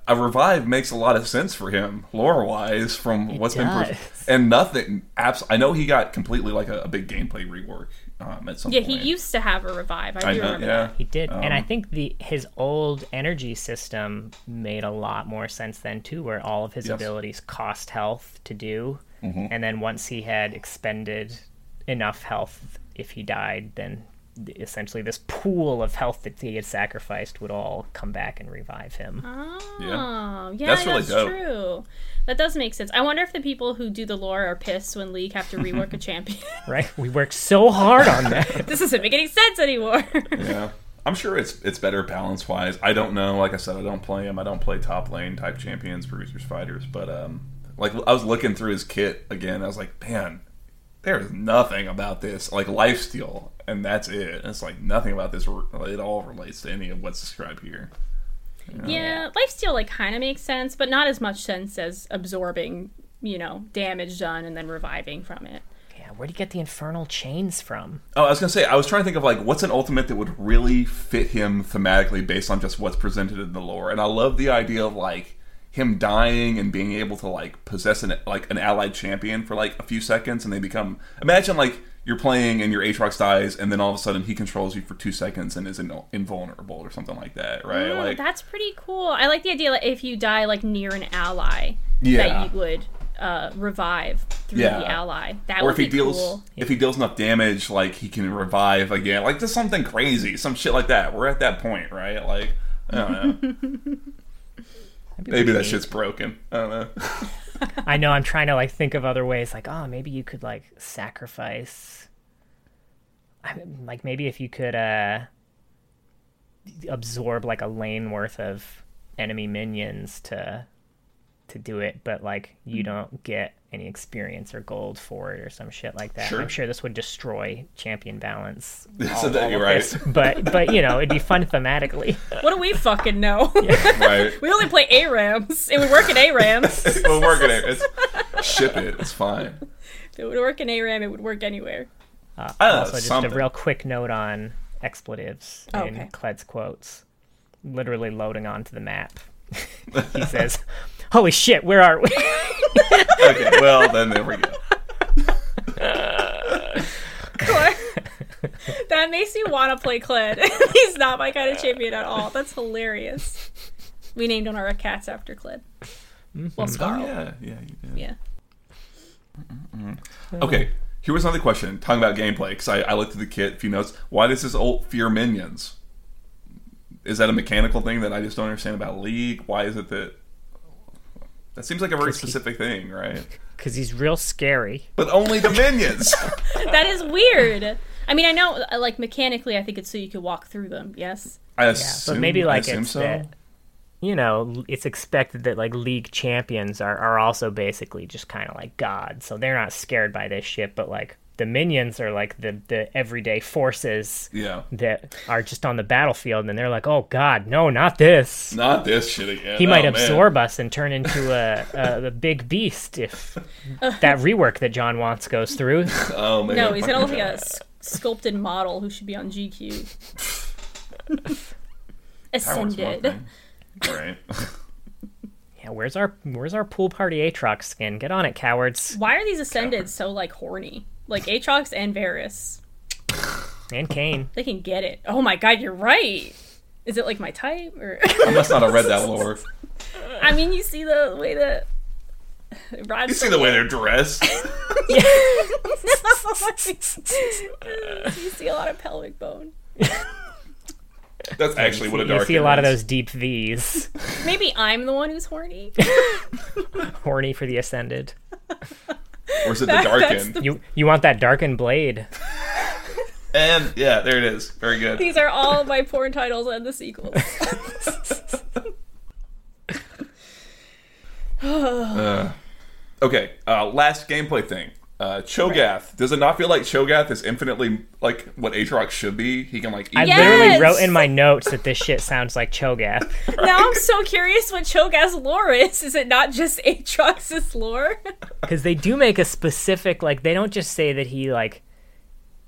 A revive makes a lot of sense for him, lore wise, from what's been pre- and nothing. Abs- I know he got completely like a, a big gameplay rework um, at some Yeah, point. he used to have a revive. I, I do know, remember yeah. that. He did, and I Um, think the his old energy system made a lot more sense then too, where all of his Yes. abilities cost health to do, Mm-hmm. and then once he had expended enough health, if he died, then essentially this pool of health that he had sacrificed would all come back and revive him. Oh, Yeah. yeah, That's that's, really dope. true. That does make sense. I wonder if the people who do the lore are pissed when League have to rework a champion. Right? We worked so hard on that. this doesn't make any sense anymore. Yeah. I'm sure it's it's better balance wise. I don't know. Like I said, I don't play him. I don't play top lane type champions, bruisers, fighters. But um, like I was looking through his kit again. I was like, man, there is nothing about this like lifesteal, and that's it. It's like nothing about this. It all relates to any of what's described here. yeah, lifesteal like kind of makes sense, but not as much sense as absorbing, you know, damage done and then reviving from it. yeah, where do you get the infernal chains from? Oh, I was gonna say I was trying to think of like what's an ultimate that would really fit him thematically based on just what's presented in the lore, and I love the idea of like him dying and being able to like possess an like an allied champion for like a few seconds, and they become. Imagine like you're playing and your Aatrox dies, and then all of a sudden he controls you for two seconds and is in, invulnerable or something like that, right? Mm, like that's pretty cool. I like the idea that if you die like near an ally, Yeah. that you would uh, revive through Yeah. the ally. That or would if he be deals cool. if he deals enough damage, like he can revive again, like just something crazy, some shit like that. We're at that point, right? Like I don't know. That'd maybe that neat. shit's broken. I don't know. I know I'm trying to like think of other ways like oh maybe you could like sacrifice I mean, like maybe if you could uh absorb like a lane worth of enemy minions to to do it but like you don't get any experience or gold for it or some shit like that. Sure. I'm sure this would destroy champion balance. So that all you're right. this, But but you know, it'd be fun thematically. What do we fucking know? right. we only play ARAMs. It would work in ARAMs. we'll work it. It's, ship it. It's fine. If it would work in ARAM, it would work anywhere. Uh, I don't know, also, just something. a real quick note on expletives Oh, in okay. Kled's quotes. Literally loading onto the map. he says, Holy shit, where are we? Okay. Well, then there we go. that makes me want to play Kled. He's not my kind of champion at all. That's hilarious. We named one of our cats after Kled. Mm-hmm. Well, Oh Skaarl. yeah, yeah, you did. yeah. Mm-hmm. Okay, here was another question talking about gameplay because I, I looked at the kit. A few notes. Why does this ult fear minions? Is that a mechanical thing that I just don't understand about League? Why is it that? That seems like a very 'Cause he- specific thing, right? Because he's real scary. But only the minions. That is weird. I mean, I know, uh, like, mechanically, I think it's so you could walk through them, yes? I Yeah, assume. but maybe I like assume it's so. that, you know, it's expected that like league champions are, are also basically just kind of like gods. So they're not scared by this shit, but like the minions are like the, the everyday forces Yeah, that are just on the battlefield and they're like, oh god, no, not this. not this shit again. he might Oh, man. absorb us and turn into a, a, a big beast if that rework that John wants goes through. Oh man. No, he's gonna look like a s- sculpted model who should be on GQ. That one's one Ascended. thing. Right. Yeah, where's our where's our pool party Aatrox skin? Get on it, cowards Why are these Ascended so, like, horny? Like, Aatrox and Varus. and Kayn. They can get it. Oh my god, you're right. Is it, like, my type? Or I must not have read that lore. I mean, you see the way that. Rod's You see the way they're dressed. you see a lot of pelvic bone. That's actually what a dark. you see a lot of those deep V's. Maybe I'm the one who's horny. Horny for the ascended. Or is it the That- that's darkened? You you want that darkened blade? And yeah, there it is. Very good. These are all my porn titles and the sequels. Uh, okay, uh, last gameplay thing. Uh, Cho'Gath. Does it not feel like Cho'Gath is infinitely like what Aatrox should be? He can like eat. I Yes! literally wrote in my notes that this shit sounds like Cho'Gath. now I'm so curious what Cho'Gath's lore is. Is it not just Aatrox's lore? Because they do make a specific like they don't just say that he like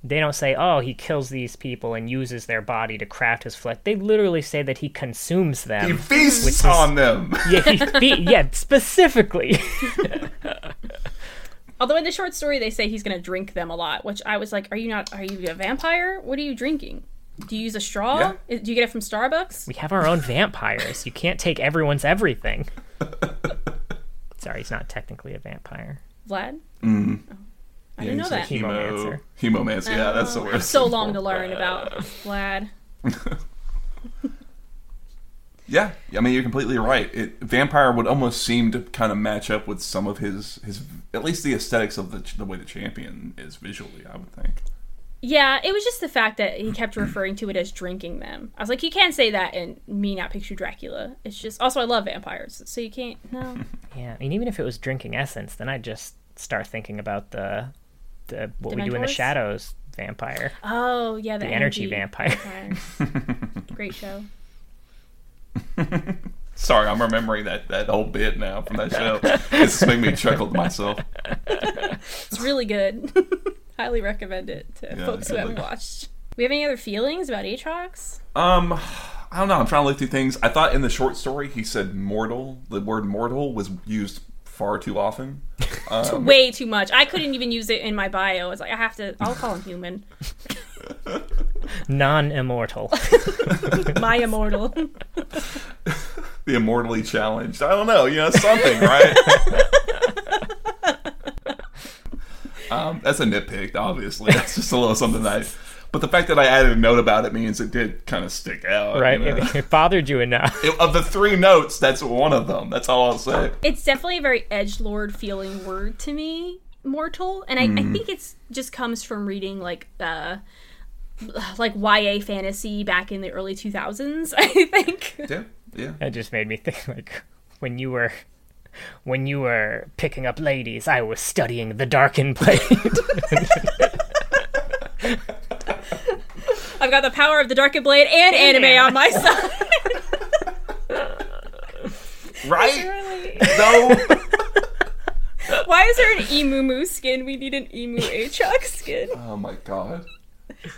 they don't say oh he kills these people and uses their body to craft his flesh. They literally say that he consumes them. He feasts is- on them. yeah, he fe- yeah, specifically. Although in the short story they say he's gonna drink them a lot, which I was like, are you not? Are you a vampire? What are you drinking? Do you use a straw? Yeah. Do you get it from Starbucks? we have our own vampires. You can't take everyone's everything. Sorry, he's not technically a vampire. Vlad? Mm. Oh. I didn't know he's a that. Chemomancer. Hemo, hemomancer. Yeah, that's the Oh, word. I have so long to learn about Vlad. Yeah, I mean you're completely right. It, Vampire would almost seem to kind of match up with some of his his at least the aesthetics of the the way the champion is visually. I would think. Yeah, it was just the fact that he kept referring to it as drinking them. I was like, you can't say that and me not picture Dracula. It's just also I love vampires, so you can't. No, Yeah, I mean, even if it was drinking essence, then I'd just start thinking about the the what we do in the shadows vampire, oh yeah, the, the energy, vampire. Great show. Sorry, I'm remembering that that whole bit now from that show. it's making me chuckle to myself. It's really good. Highly recommend it to Yeah, folks who haven't definitely. watched. We have any other feelings about Aatrox? Um, I don't know. I'm trying to look through things. I thought in the short story he said mortal. The word mortal was used far too often. Um, Way too much. I couldn't even use it in my bio. I was like, I have to. I'll call him human. Non-immortal. My immortal. the immortally challenged. I don't know. You know something, right? Um, that's a nitpick, obviously. That's just a little something that. I, but the fact that I added a note about it means it did kind of stick out. right? you know? It, it bothered you enough. It- of the three notes, that's one of them. That's all I'll say. It's definitely a very edge lord feeling word to me, mortal, and I, I think it's just comes from reading like uh like YA fantasy back in the early 2000s. I think. Yeah, yeah. It just made me think like when you were when you were picking up ladies, I was studying the Darkened Blade. I've got the power of the Darkened Blade and anime on my side. Right? Really? No. Why is there an emu moo skin? We need an emu Aatrox skin. oh my god.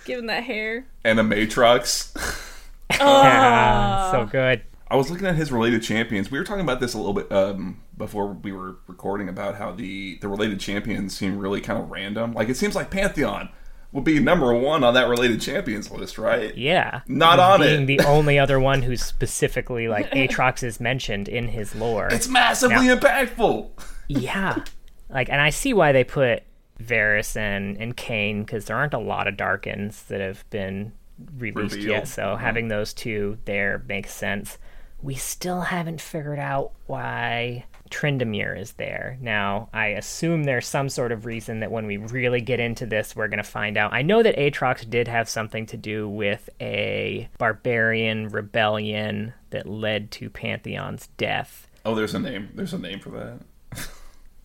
Given that hair. Animatrix. Ah, so good. I was looking at his related champions. We were talking about this a little bit um, before we were recording about how the the related champions seem really kind of random. Like it seems like Pantheon would be number one on that related champions list, right? Yeah. Not on Being it. Being the only other one who's specifically like Aatrox is mentioned in his lore. It's massively impactful. yeah. Like and I see why they put Varus and, and Kayn because there aren't a lot of Darkins that have been released Revealed. yet. So mm-hmm. having those two there makes sense. We still haven't figured out why Tryndamere is there. Now, I assume there's some sort of reason that when we really get into this, we're going to find out. I know that Aatrox did have something to do with a barbarian rebellion that led to Pantheon's death. Oh, there's a name. There's a name for that.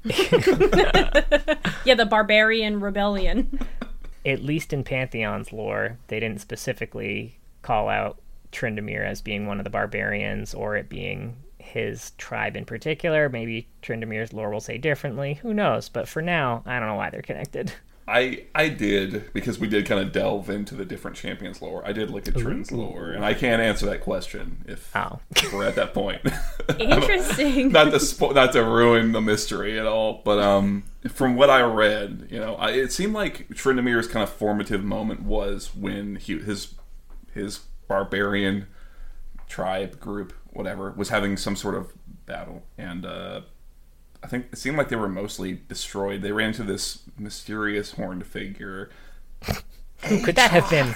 Yeah, the Barbarian Rebellion. at least in Pantheon's lore, they didn't specifically call out Tryndamere as being one of the barbarians or it being his tribe in particular. Maybe Tryndamere's lore will say differently. Who knows? But for now, I don't know why they're connected. I I did because we did kind of delve into the different champions lore. I did look at Trin's lore, and I can't answer that question if Oh. we're at that point. Interesting. not to spo- not to ruin the mystery at all, but um, from what I read, you know, I, it seemed like Tryndamere's kind of formative moment was when he his his barbarian tribe group, whatever, was having some sort of battle, and uh, I think it seemed like they were mostly destroyed. They ran into this mysterious horned figure. Who could that have been?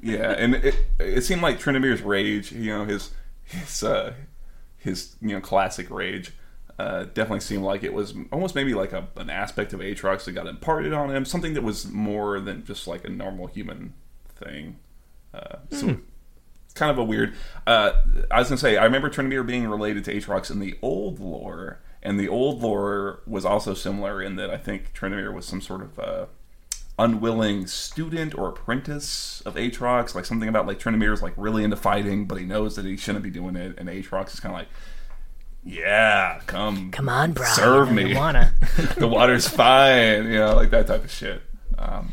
yeah, and it it seemed like Tryndamere's rage, you know, his his uh, his you know classic rage, uh, definitely seemed like it was almost maybe like a, an aspect of Aatrox that got imparted on him, something that was more than just like a normal human thing. Uh, so it's kind of a weird. Uh, I was gonna say I remember Tryndamere being related to Aatrox in the old lore, and the old lore was also similar in that I think Tryndamere was some sort of uh, unwilling student or apprentice of Aatrox, like something about like Tryndamere's like really into fighting, but he knows that he shouldn't be doing it, and Aatrox is kind of like, yeah, come, Come on, bro. Serve me. wanna. the water's fine, you know, like that type of shit. Um,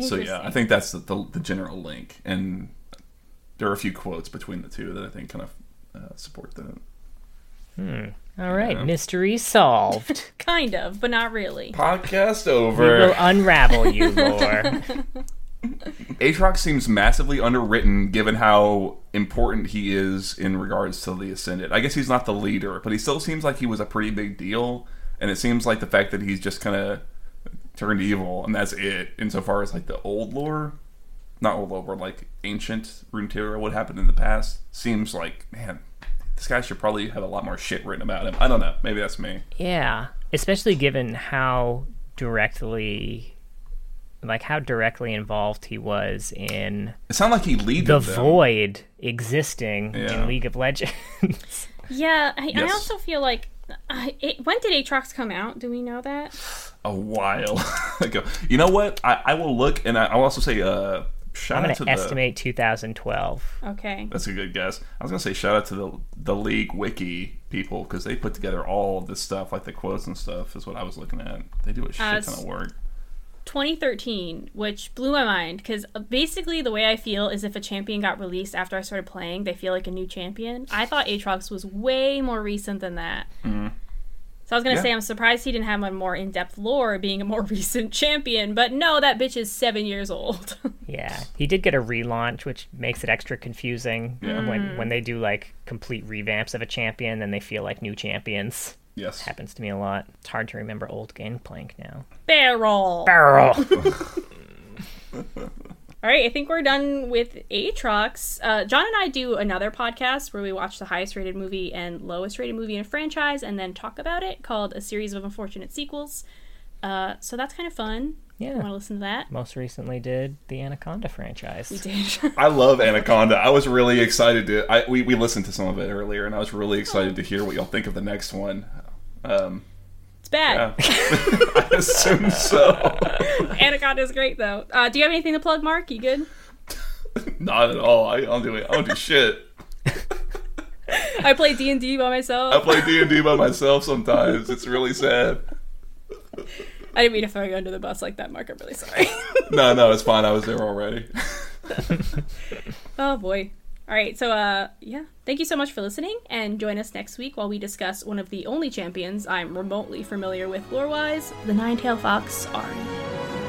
so yeah, I think that's the, the, the general link, and there are a few quotes between the two that I think kind of uh, support that. All right, Yeah. mystery solved. Kind of, but not really. Podcast we will over. unravel you, more. Aatrox seems massively underwritten given how important he is in regards to the Ascended. I guess he's not the leader, but he still seems like he was a pretty big deal, and it seems like the fact that he's just kind of turned evil, and that's it, insofar as like the old lore, not old lore, but like ancient Runeterra, what happened in the past, seems like, man, this guy should probably have a lot more shit written about him. I don't know. Maybe that's me. Yeah, especially given how directly, like how directly involved he was in It sounded like he leaded the them. void existing Yeah. in League of Legends. Yeah, I, I also feel like. Uh, it, when did Aatrox come out? Do we know that? a while ago. You know what? I, I will look, and I, I'll also say, uh, shout I'm out going to to estimate 2012. Okay. That's a good guess. I was gonna say shout out to the the league wiki people because they put together all of this stuff, like the quotes and stuff. Is what I was looking at. They do a shit Uh, ton of work. 2013, which blew my mind because basically the way I feel is if a champion got released after I started playing, they feel like a new champion. I thought Aatrox was way more recent than that. So I was gonna Yeah. say I'm surprised he didn't have a more in-depth lore, being a more recent champion. But no, that bitch is seven years old. Yeah, he did get a relaunch, which makes it extra confusing Yeah. when when they do like complete revamps of a champion, then they feel like new champions. Yes. Happens to me a lot. It's hard to remember old Gangplank now. Barrel. Barrel. All right, I think we're done with Aatrox. Uh, John and I do another podcast where we watch the highest rated movie and lowest rated movie in a franchise and then talk about it called A Series of Unfortunate Sequels. Uh, so that's kind of fun. Yeah. Want to listen to that? Most recently did the Anaconda franchise. We did. I love Anaconda. I was really excited to. I, we we listened to some of it earlier, and I was really excited to hear what y'all think of the next one. Um, it's bad. yeah, I assume so. Anaconda is great though. Uh, do you have anything to plug, Mark? You good? Not at all. I don't do it. I don't do shit. I play D and D by myself. I play D and D by myself sometimes. It's really sad. I didn't mean to throw you under the bus like that, Mark. I'm really sorry. No, no, it's fine. I was there already. oh boy. All right, so uh, yeah, thank you so much for listening, and join us next week while we discuss one of the only champions I'm remotely familiar with lore-wise, the Nine-Tailed Fox Ahri.